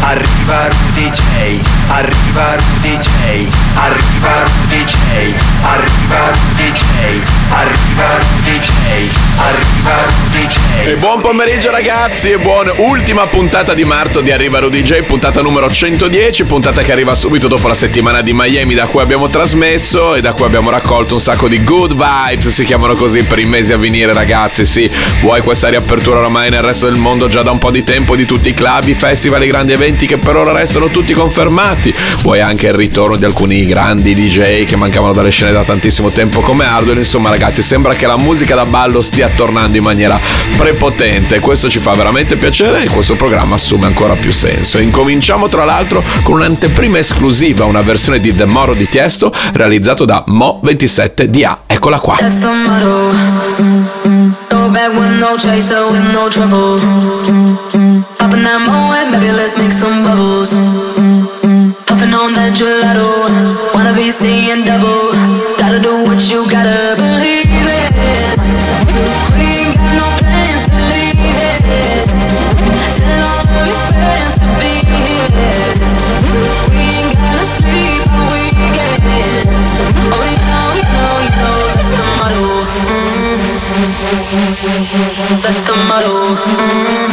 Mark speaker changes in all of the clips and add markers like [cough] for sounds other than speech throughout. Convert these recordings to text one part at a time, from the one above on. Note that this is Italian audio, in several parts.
Speaker 1: Arriva Rudy J. Arriva Rudy J. Arriva Rudy J. Arriva Rudy J. Arriva Rudy J. Arriva Rudy J.
Speaker 2: E buon pomeriggio ragazzi e buon ultima puntata di marzo di Arriva Rudy J, puntata numero 110, puntata che arriva subito dopo la settimana di Miami da cui abbiamo trasmesso e da cui abbiamo raccolto un sacco di good vibes, si chiamano così per i mesi a venire ragazzi, sì, vuoi questa riapertura ormai nel resto del mondo già da un po' di tempo di tutti i club, i festival, i grandi eventi che per ora restano tutti confermati, vuoi anche il ritorno di alcuni grandi DJ che mancavano dalle scene da tantissimo tempo come Hardware, insomma ragazzi sembra che la musica da ballo stia tornando in maniera prepotente, questo ci fa veramente piacere e questo programma assume ancora più senso. Incominciamo tra l'altro con un'anteprima esclusiva, una versione di The Moro di Tiesto realizzato da Mo27DA. Eccola qua.
Speaker 3: That's Popping that moe, baby, let's make some bubbles. Puffing on that gelato, wanna be seeing double. Gotta do what you gotta believe it. We ain't got no plans to leave it. Tell all of your friends to be here. We ain't gotta sleep all weekend. Oh, you know, you know, you know that's the motto. That's the motto.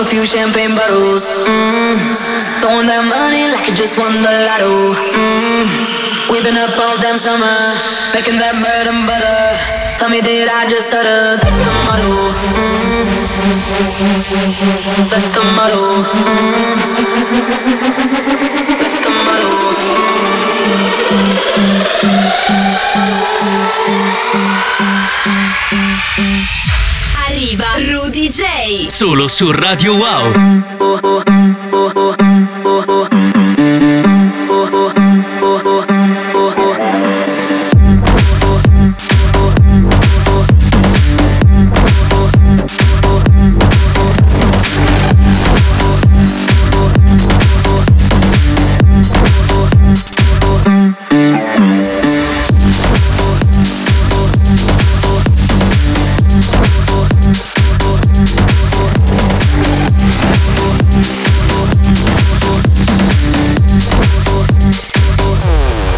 Speaker 3: A few champagne bottles. Mm. Throwing that money like you just won the lotto. Mm. We've been up all damn summer, making that bread and butter. Tell me, did I just stutter? That's the motto. Mm. That's the motto. Mm. That's the motto.
Speaker 4: Arriva Rudy J.
Speaker 5: Solo su Radio Wow.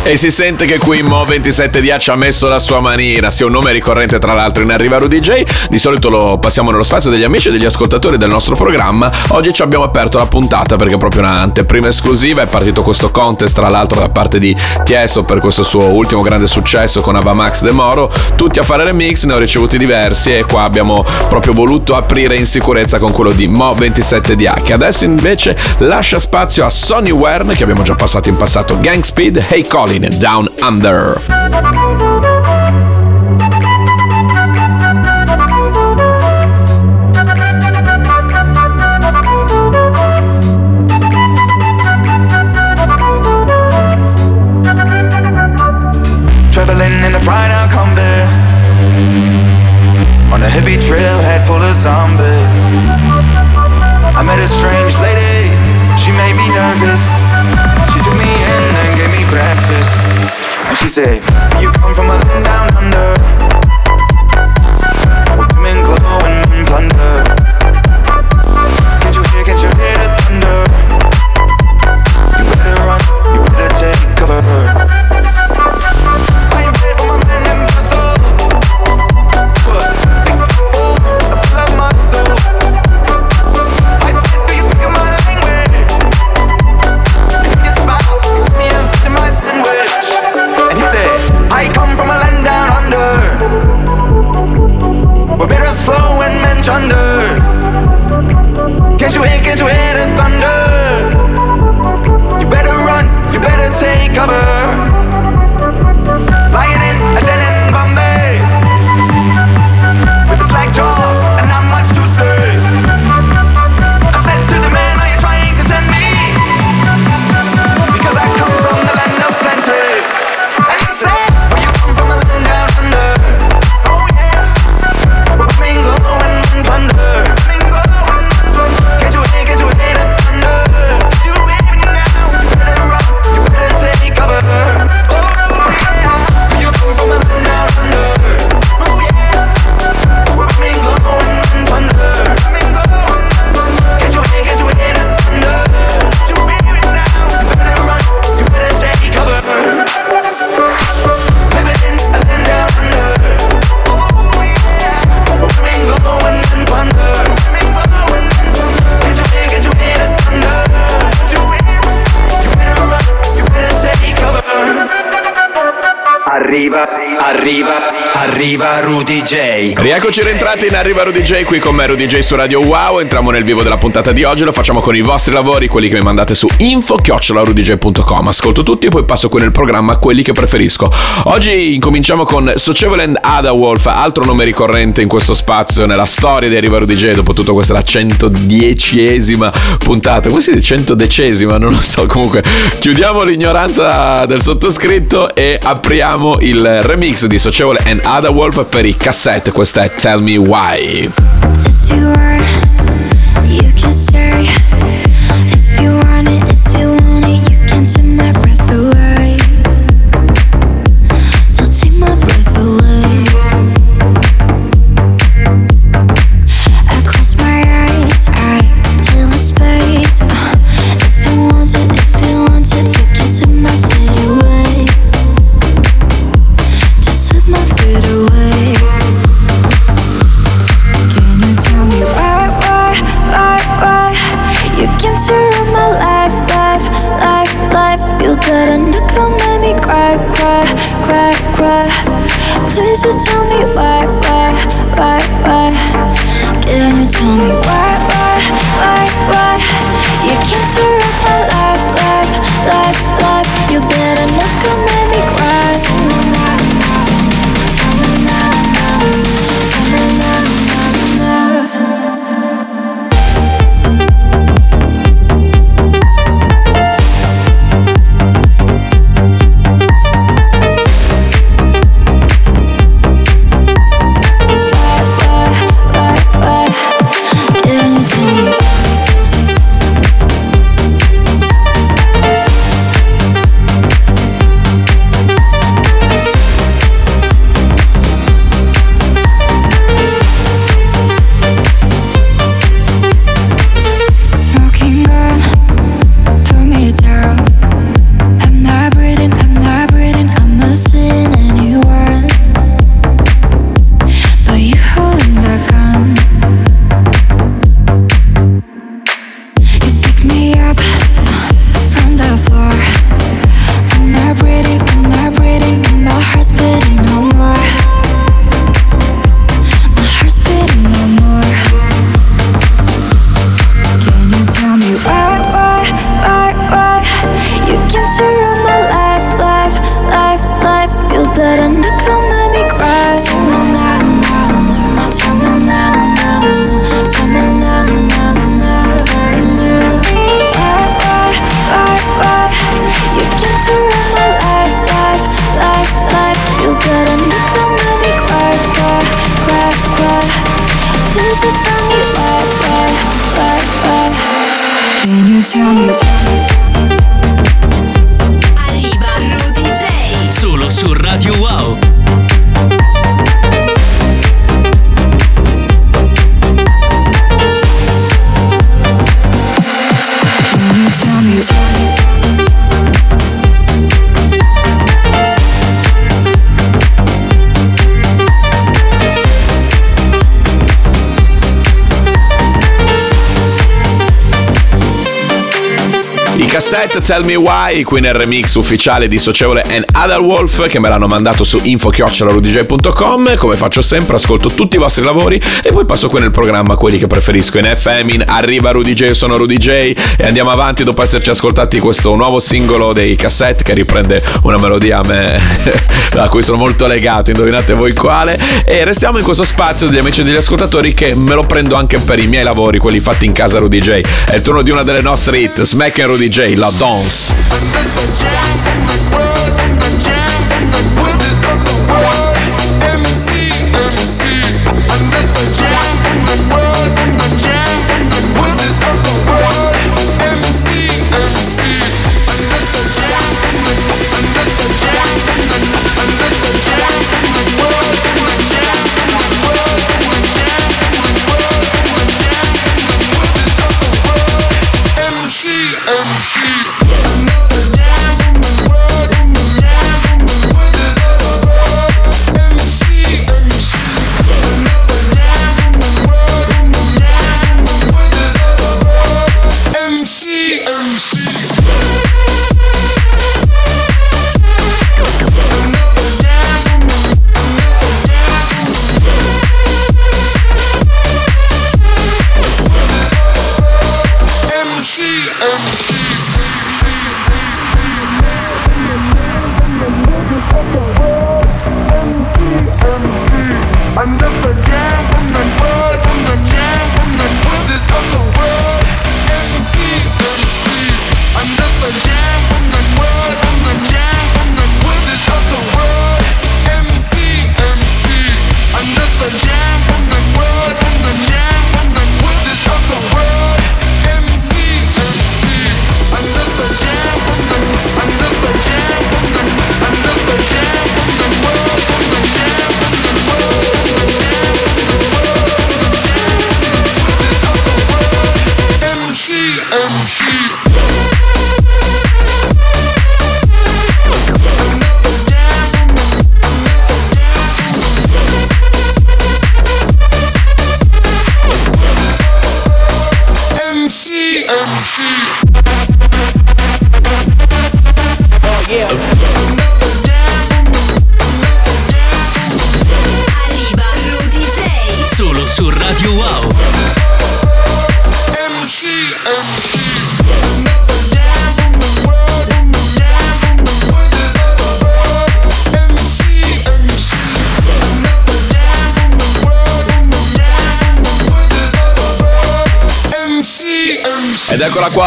Speaker 2: E si sente che qui Mo 27DA ci ha messo la sua manina, sia un nome ricorrente tra l'altro in Arriva Rudy J. Di solito lo passiamo nello spazio degli amici e degli ascoltatori del nostro programma. Oggi ci abbiamo aperto la puntata perché è proprio un'anteprima esclusiva. È partito questo contest tra l'altro da parte di Tiesto per questo suo ultimo grande successo con Avamax De Moro. Tutti a fare remix, ne ho ricevuti diversi e qua abbiamo proprio voluto aprire in sicurezza con quello di Mo 27DA che adesso invece lascia spazio a Sonny Wern che abbiamo già passato in passato Gang Speed, Hey Colin Down Under.
Speaker 1: Traveling in the fried out combi. On a hippie trail, head full of zombies. I
Speaker 6: met a strange lady, she made me nervous. And she said, You come from a land Rudy J.
Speaker 2: Rieccoci rientrati in Arriva Rudy J qui con me Rudy J su Radio Wow. Entriamo nel vivo della puntata di oggi, lo facciamo con i vostri lavori, quelli che mi mandate su info@rudyj.com. Ascolto tutti e poi passo qui nel programma quelli che preferisco. Oggi incominciamo con Sociable and Ada Wolf, altro nome ricorrente in questo spazio nella storia di Arriva Rudy J. Dopo questa è la 110esima puntata. Come si dice 110 Non lo so. Comunque chiudiamo l'ignoranza del sottoscritto e apriamo il remix di Sociable and Ada Wolf per i cassette, questa è Tell Me Why.
Speaker 7: You were, you could say I
Speaker 2: cassette Tell Me Why, qui nel remix ufficiale di Socievole and Adalwolf che me l'hanno mandato su info-rudj.com come faccio sempre ascolto tutti i vostri lavori e poi passo qui nel programma quelli che preferisco. In FM in Arriva Rudy J, io sono Rudy J. E andiamo avanti dopo esserci ascoltati questo nuovo singolo dei cassette che riprende una melodia a me [laughs] a cui sono molto legato, indovinate voi quale. E restiamo in questo spazio degli amici e degli ascoltatori che me lo prendo anche per i miei lavori, quelli fatti in casa Rudy J. È il turno di una delle nostre hit, Smack and Rudy J, la dance.
Speaker 8: Arriva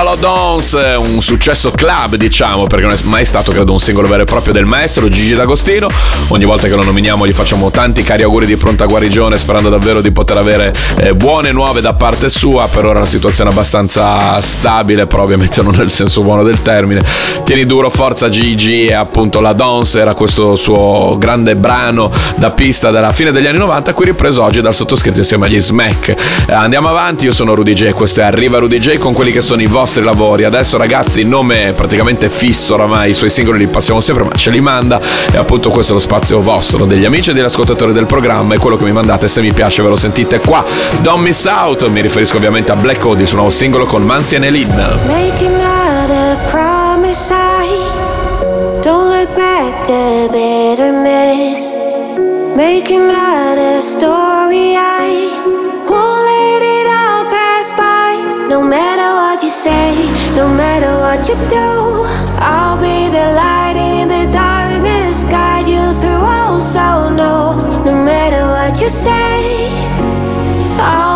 Speaker 2: La Dance, un successo club diciamo, perché non è mai stato credo un singolo vero e proprio del maestro Gigi D'Agostino. Ogni volta che lo nominiamo gli facciamo tanti cari auguri di pronta guarigione, sperando davvero di poter avere eh, buone nuove da parte sua. Per ora una situazione abbastanza stabile, però ovviamente non nel senso buono del termine. Tieni duro, forza Gigi e appunto la Dance era questo suo grande brano da pista della fine degli anni 90, qui ripreso oggi dal sottoscritto insieme agli Smack. Eh, andiamo avanti, io sono Rudy J, questo è Arriva Rudy J con quelli che sono i vostri lavori. Adesso ragazzi il nome è praticamente fisso oramai, i suoi singoli li passiamo sempre ma ce li manda e appunto questo è lo spazio vostro, degli amici e degli ascoltatori del programma e quello che mi mandate se mi piace ve lo sentite qua. Don't miss out, mi riferisco ovviamente a Black Cody su un nuovo singolo con Mansi e Nelin.
Speaker 9: Make another promise I don't look back the bitterness. Make another story I won't let it all pass by. No matter what you say, no matter what you do, I'll be the light in the darkness, guide you through. Oh, so no, no matter what you say. I'll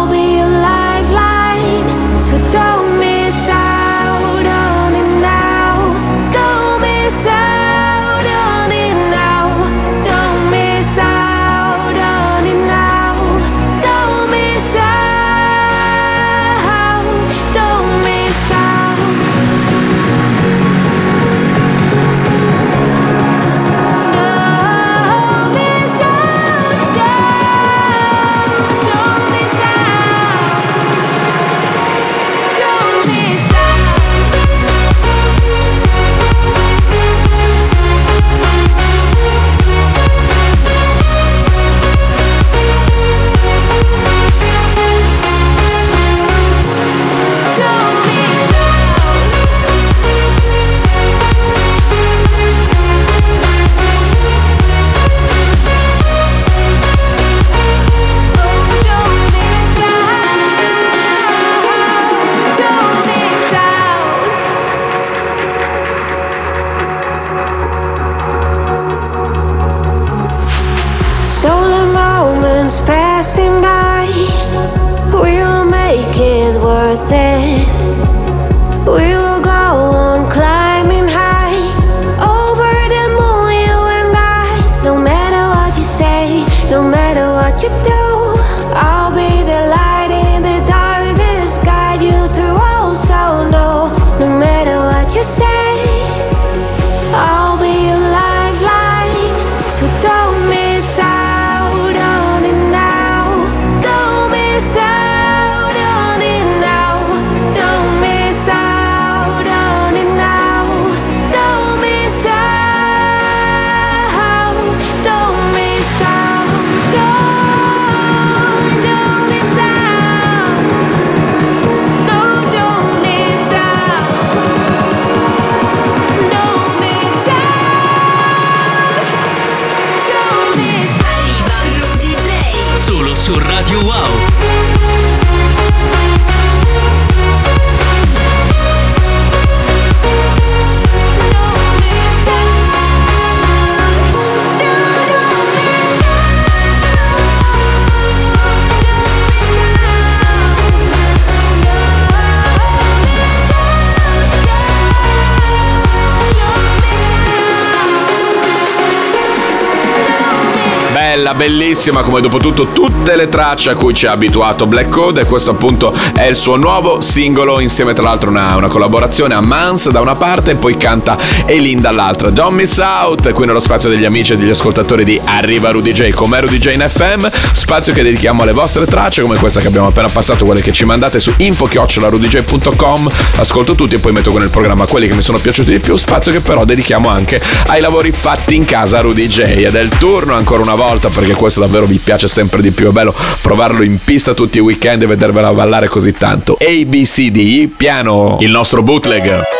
Speaker 2: bella, bellissima come dopo tutto tutte le tracce a cui ci ha abituato Black Code. E questo appunto è il suo nuovo singolo insieme tra l'altro una, una collaborazione a Mans da una parte e poi canta Elin dall'altra. Don't miss out, qui nello spazio degli amici e degli ascoltatori di Arriva Rudy J come Rudy J in FM, spazio che dedichiamo alle vostre tracce come questa che abbiamo appena passato, quelle che ci mandate su info-rudj.com, ascolto tutti e poi metto con il programma quelli che mi sono piaciuti di più, spazio che però dedichiamo anche ai lavori fatti in casa Rudy J. Ed è il turno ancora una volta perché questo davvero vi piace sempre di più, è bello provarlo in pista tutti i weekend e vedervela ballare così tanto. ABCD, piano, il nostro bootleg.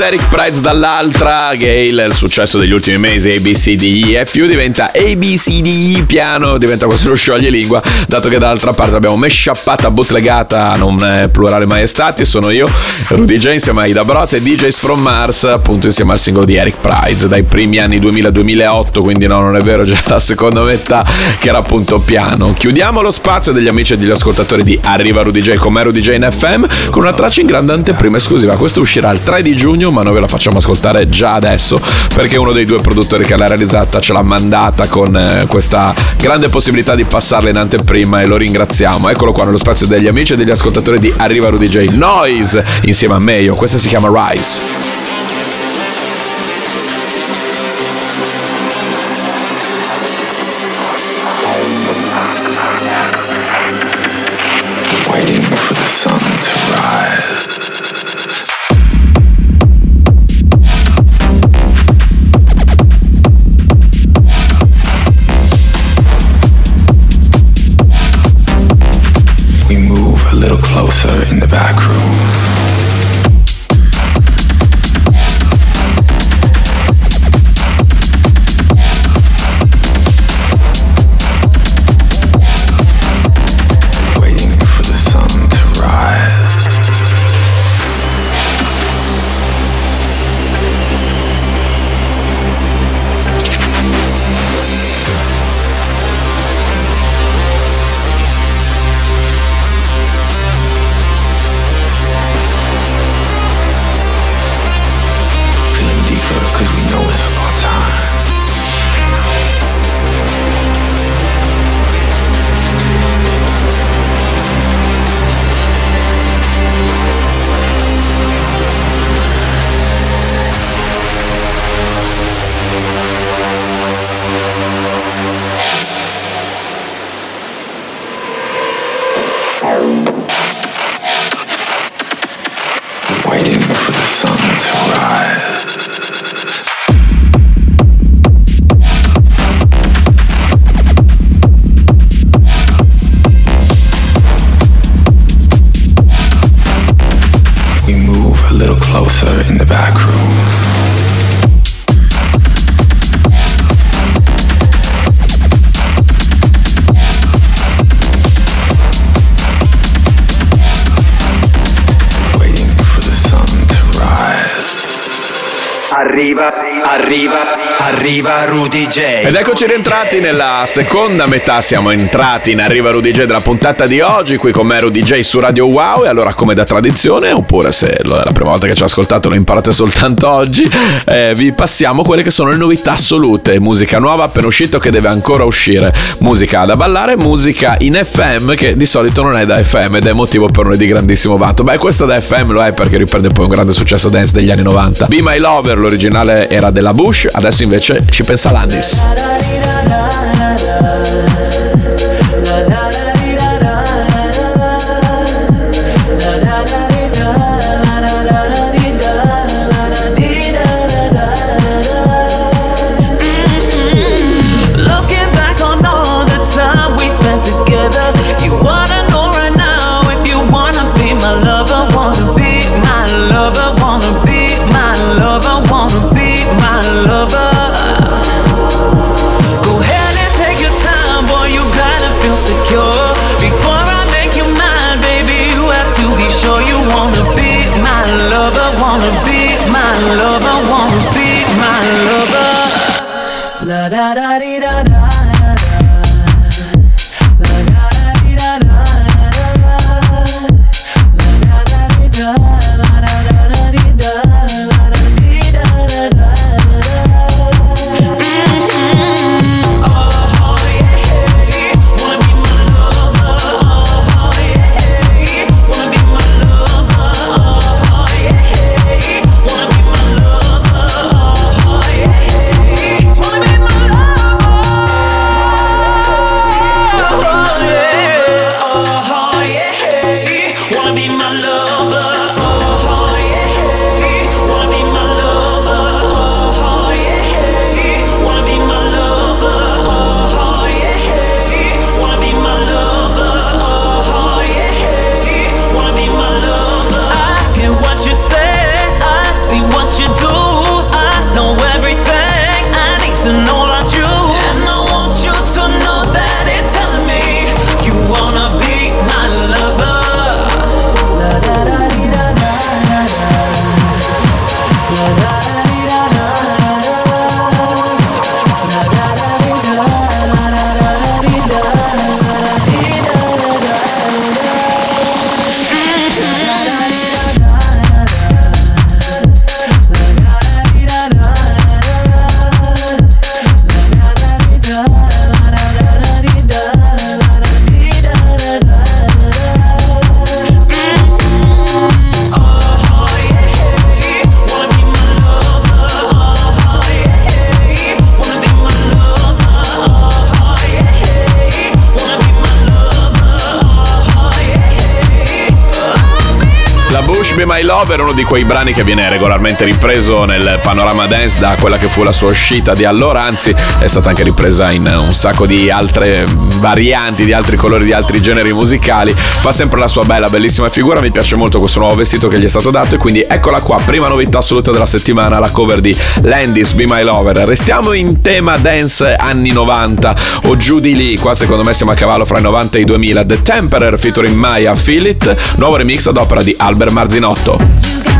Speaker 2: Eric Price dall'altra. Gale, il successo degli ultimi mesi, ABCDE FU diventa ABCDE piano, diventa questo lo scioglilingua, dato che dall'altra parte abbiamo mesciappata, bootlegata, non eh, plurale maestati, sono io, Rudy J insieme a Ida Broz e DJs from Mars, appunto insieme al singolo di Eric Price, dai primi anni 2000-2008, quindi no, non è vero, già la seconda metà che era appunto piano. Chiudiamo lo spazio degli amici e degli ascoltatori di Arriva Rudy J come Rudy J in FM con una traccia in grande anteprima esclusiva. Questo uscirà il 3 di giugno, ma noi ve la facciamo ascoltare già adesso perché uno dei due produttori che l'ha realizzata ce l'ha mandata con eh, questa grande possibilità di passarla in anteprima e lo ringraziamo. Eccolo qua nello spazio degli amici e degli ascoltatori di Arriva Rudy J Noise insieme a Meio. Questa si chiama Rise.
Speaker 10: Closer in the back room.
Speaker 1: Arriva, arriva, arriva Rudy J.
Speaker 11: Ed eccoci rientrati nella seconda metà, siamo entrati in Arriva Rudy J della puntata di oggi, qui con me Rudy J su Radio Wow e allora come da tradizione, oppure se lo- è la prima volta che ci ascoltate lo imparate soltanto oggi, eh, vi passiamo quelle che sono le novità assolute, musica nuova appena uscito che deve ancora uscire, musica da ballare, musica in FM che di solito non è da FM ed è motivo per noi di grandissimo vanto. Beh, questa da FM lo è perché riprende poi un grande successo dance degli anni 90. Be My Lover, l'originale era della Bush, adesso invece ci pensa Landis.
Speaker 12: My Lover,
Speaker 2: uno di quei brani che viene regolarmente ripreso nel panorama dance da quella che fu la sua uscita di allora, anzi è stata anche ripresa in un sacco di altre varianti, di altri colori, di altri generi musicali. Fa sempre la sua bella, bellissima figura, mi piace molto questo nuovo vestito che gli è stato dato e quindi eccola qua, prima novità assoluta della settimana, la cover di Landis Be My Lover. Restiamo in tema dance anni 90 o giù di lì, qua secondo me siamo a cavallo fra i 90 e i 2000. The Temperer featuring Maya It, nuovo remix ad opera di Albert Marzinotto.
Speaker 13: You got.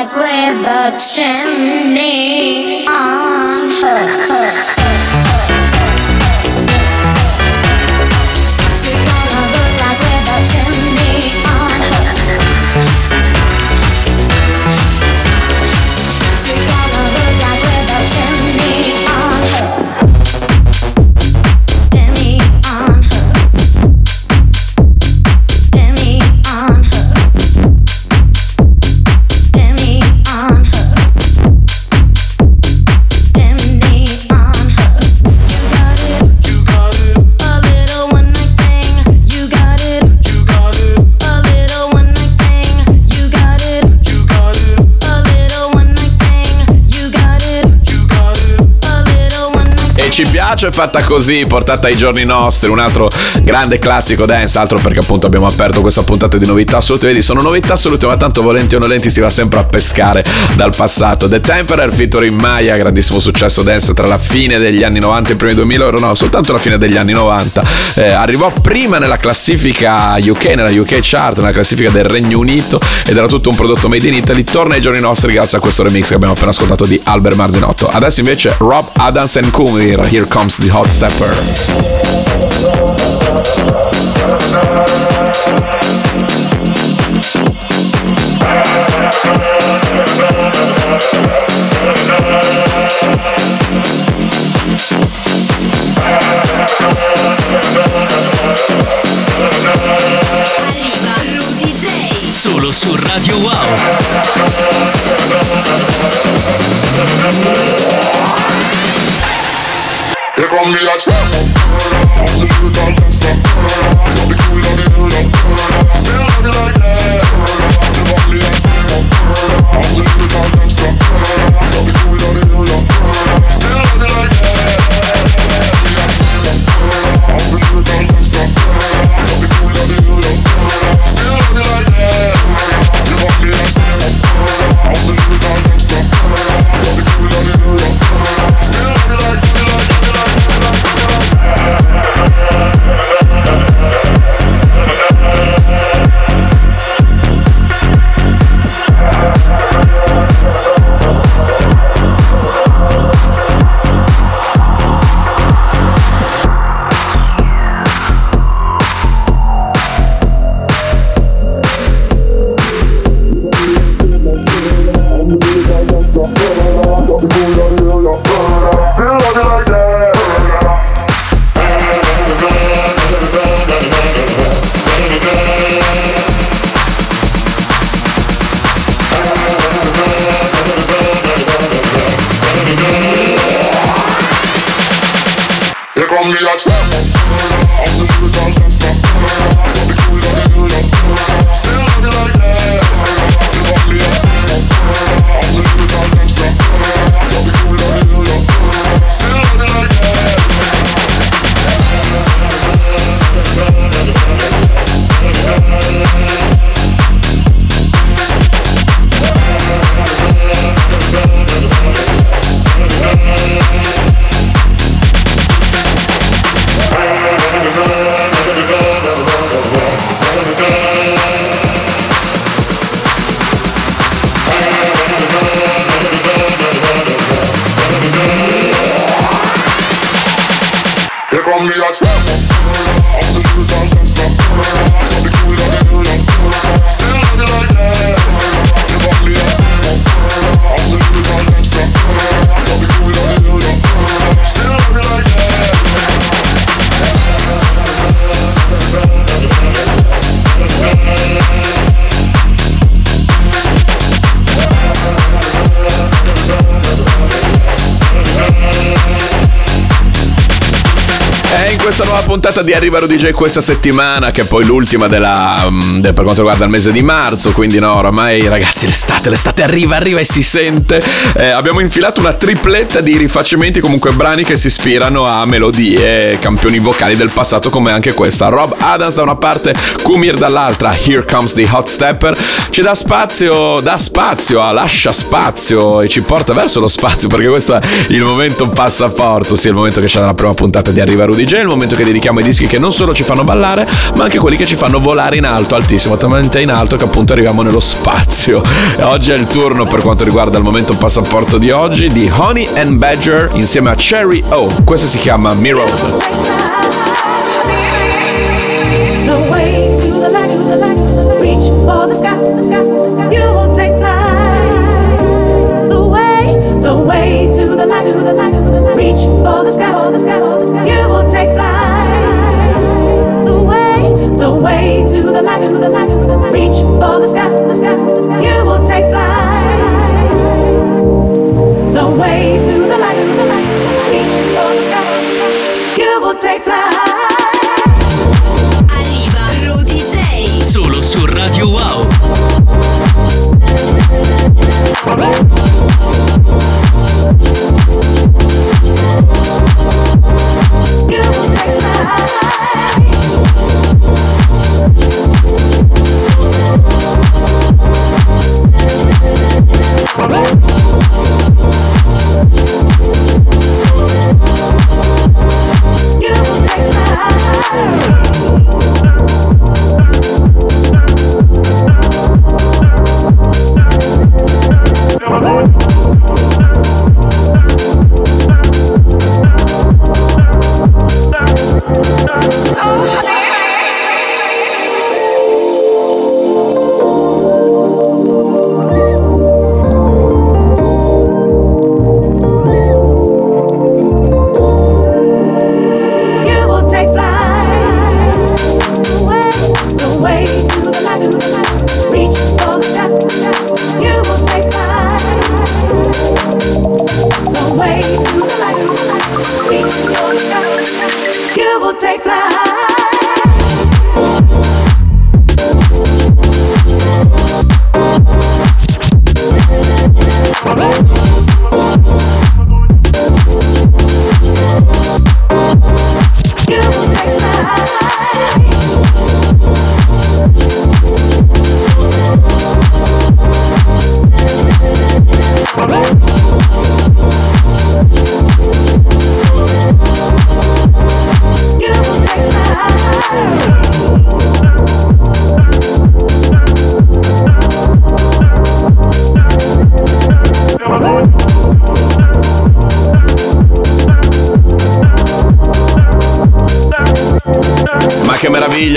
Speaker 13: like reduction on her.
Speaker 2: Piace fatta così, portata ai giorni nostri, un altro grande classico dance, altro perché appunto abbiamo aperto questa puntata di novità assolute, vedi sono novità assolute ma tanto volenti o nolenti si va sempre a pescare dal passato. The Temperer featuring Maya, grandissimo successo dance tra la fine degli anni 90 e i primi 2000, ora no, soltanto la fine degli anni 90. Eh, arrivò prima nella classifica UK, nella UK chart, nella classifica del Regno Unito ed era tutto un prodotto made in Italy, torna ai giorni nostri grazie a questo remix che abbiamo appena ascoltato di Albert Marzinotto. Adesso invece Rob Adams and Kumir, Here The Hot Stepper.
Speaker 8: Arriva Rudy J
Speaker 2: questa settimana, che è poi l'ultima della, mm, del- per quanto riguarda il mese di marzo, quindi no, oramai ragazzi l'estate, l'estate arriva, arriva e si sente. Eh, abbiamo infilato una tripletta di rifacimenti, comunque brani che si ispirano a melodie, campioni vocali del passato come anche questa. Rob Adams da una parte, Kumir dall'altra, Here Comes the Hot Stepper, ci dà spazio, dà spazio, a- lascia spazio e ci porta verso lo spazio perché questo è il momento passaporto, sì, il momento che c'è nella prima puntata di Arriva Rudy J, il momento che dedichiamo ai dischi che non solo ci fanno ballare, ma anche quelli che ci fanno volare in alto, altissimo, talmente in alto che appunto arriviamo nello spazio. E oggi è il turno per quanto riguarda il momento passaporto di oggi di Honey and Badger insieme a Cherry O. Questo si chiama Mirror.
Speaker 14: The sky, the the sky. To the light, to the light, reach for the sky, for the sky, for the sky. You way, the way to the light, to the light, reach for the sky, the sky, the sky. You will take flight. The way to the light, to the light, reach for the sky, the sky. You will take flight.
Speaker 8: Arriva Rudy J.
Speaker 5: Solo su Radio Wow.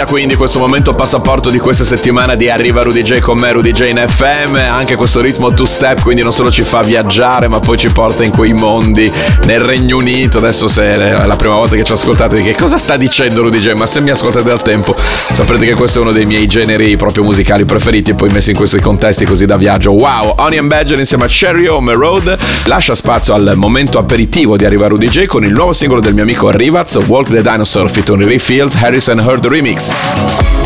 Speaker 2: Meraviglia quindi questo momento passaporto di questa settimana di Arriva Rudy J con me Rudy J in FM, anche questo ritmo two step quindi non solo ci fa viaggiare ma poi ci porta in quei mondi nel Regno Unito, adesso se è la prima volta che ci ascoltate che cosa sta dicendo Rudy J, ma se mi ascoltate dal tempo saprete che questo è uno dei miei generi proprio musicali preferiti poi messi in questi contesti così da viaggio. Wow, Onion Badger insieme a Cherry Home Road lascia spazio al momento aperitivo di Arriva Rudy J con il nuovo singolo del mio amico Rivaz, Walk the Dinosaur on Ray Fields, Harrison Heard Remix.
Speaker 8: Arriva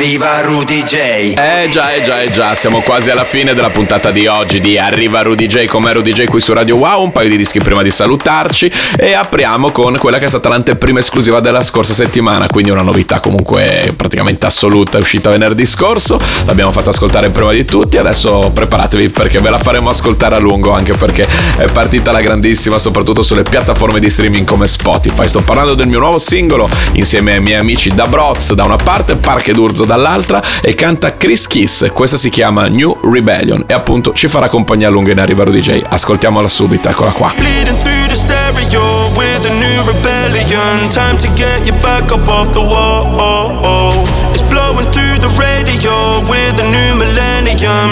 Speaker 6: arriva Rudy J.
Speaker 2: Eh già, eh già, eh già, siamo quasi alla fine della puntata di oggi di Arriva Rudy J come Rudy J qui su Radio Wow, un paio di dischi prima di salutarci e apriamo con quella che è stata l'anteprima esclusiva della scorsa settimana, quindi una novità comunque praticamente assoluta, è uscita venerdì scorso, l'abbiamo fatta ascoltare prima di tutti, adesso preparatevi perché ve la faremo ascoltare a lungo anche perché è partita la grandissima soprattutto sulle piattaforme di streaming come Spotify. Sto parlando del mio nuovo singolo insieme ai miei amici da Broz da una parte, Parche d'Urzo dall'altra e canta Chris Kiss. Questa si chiama New Rebellion e appunto ci farà compagnia a lungo in Arriva DJ. Ascoltiamola subito, eccola qua.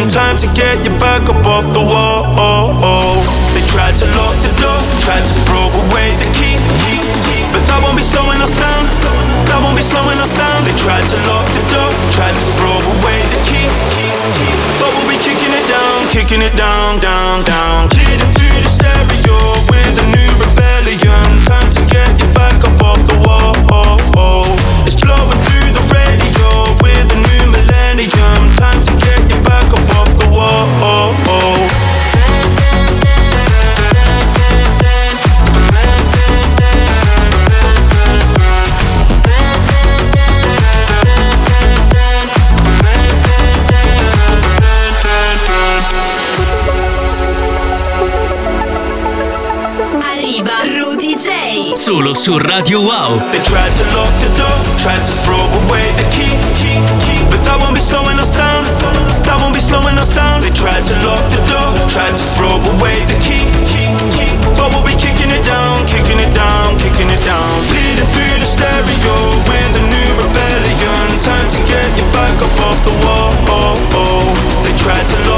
Speaker 15: Time to get you back up off the wall. Kicking it down, down, down.
Speaker 5: Su Radio Wow.
Speaker 15: They tried to lock the door, tried to throw away the key, key, key. But that won't be slowing us down. That won't be slowing us down. They tried to lock the door, tried to throw away the key, key, key. But we'll be kicking it down, kicking it down, kicking it down. Bleeding through the stereo with a new rebellion. Time to get you back up off the wall. Oh They tried to lock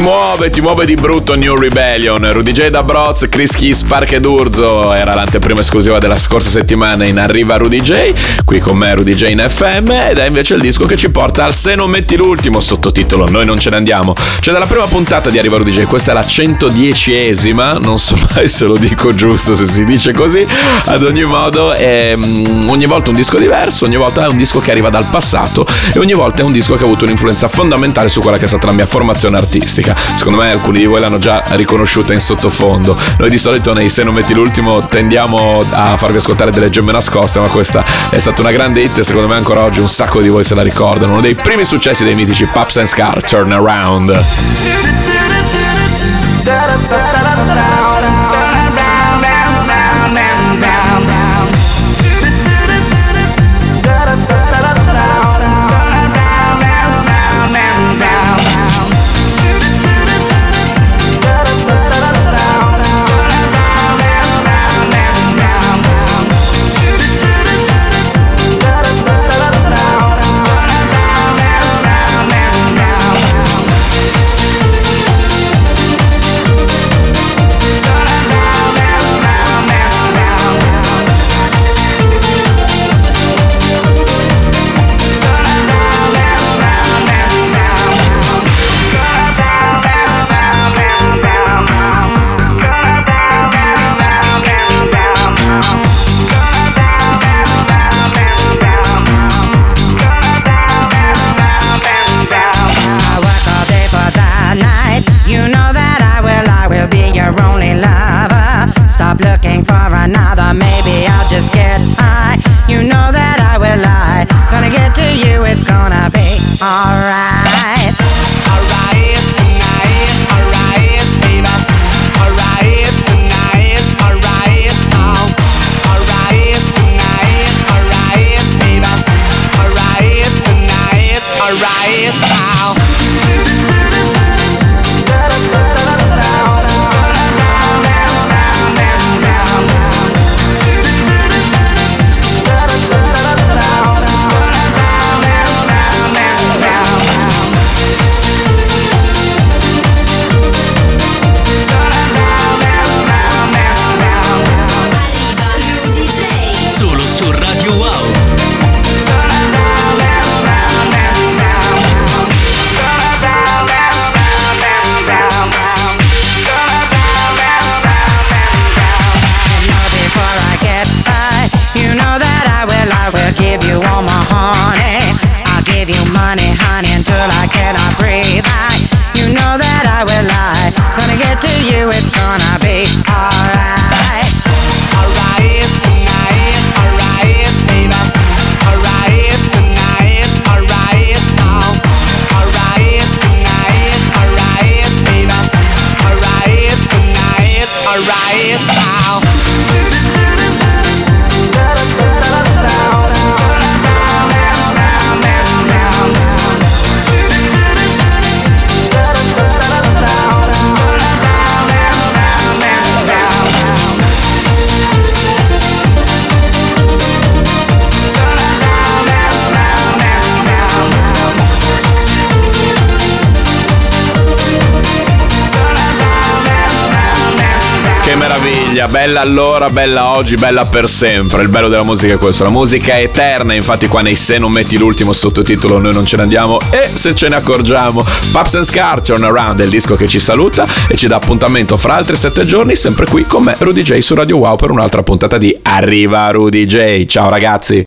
Speaker 2: muove, ti muove di brutto New Rebellion. Rudy J da Broz, Chris Kiss, Park ed Urzo. Era l'anteprima esclusiva della scorsa settimana in Arriva Rudy J. Qui con me Rudy J in FM. Ed è invece il disco che ci porta al Se non metti l'ultimo sottotitolo. Noi non ce ne andiamo. Cioè, dalla prima puntata di Arriva Rudy J, questa è la 110esima. Non so [laughs] mai se lo dico giusto, se si dice così. Ad ogni modo, è, mm, ogni volta un disco diverso. Ogni volta è un disco che arriva dal passato. E ogni volta è un disco che ha avuto un'influenza fondamentale su quella che è stata la mia formazione artistica. Secondo me alcuni di voi l'hanno già riconosciuta in sottofondo. Noi di solito nei Se non metti l'ultimo tendiamo a farvi ascoltare delle gemme nascoste, ma questa è stata una grande hit e secondo me ancora oggi un sacco di voi se la ricordano. Uno dei primi successi dei mitici Pups and Scar, Turn Around. Bella allora, bella oggi, bella per sempre. Il bello della musica è questo, la musica è eterna, infatti qua nei se non metti l'ultimo sottotitolo noi non ce ne andiamo e se ce ne accorgiamo. Paps and Scar, Turn Around è il disco che ci saluta e ci dà appuntamento fra altri sette giorni, sempre qui con me Rudy J su Radio Wow per un'altra puntata di Arriva Rudy J. Ciao ragazzi!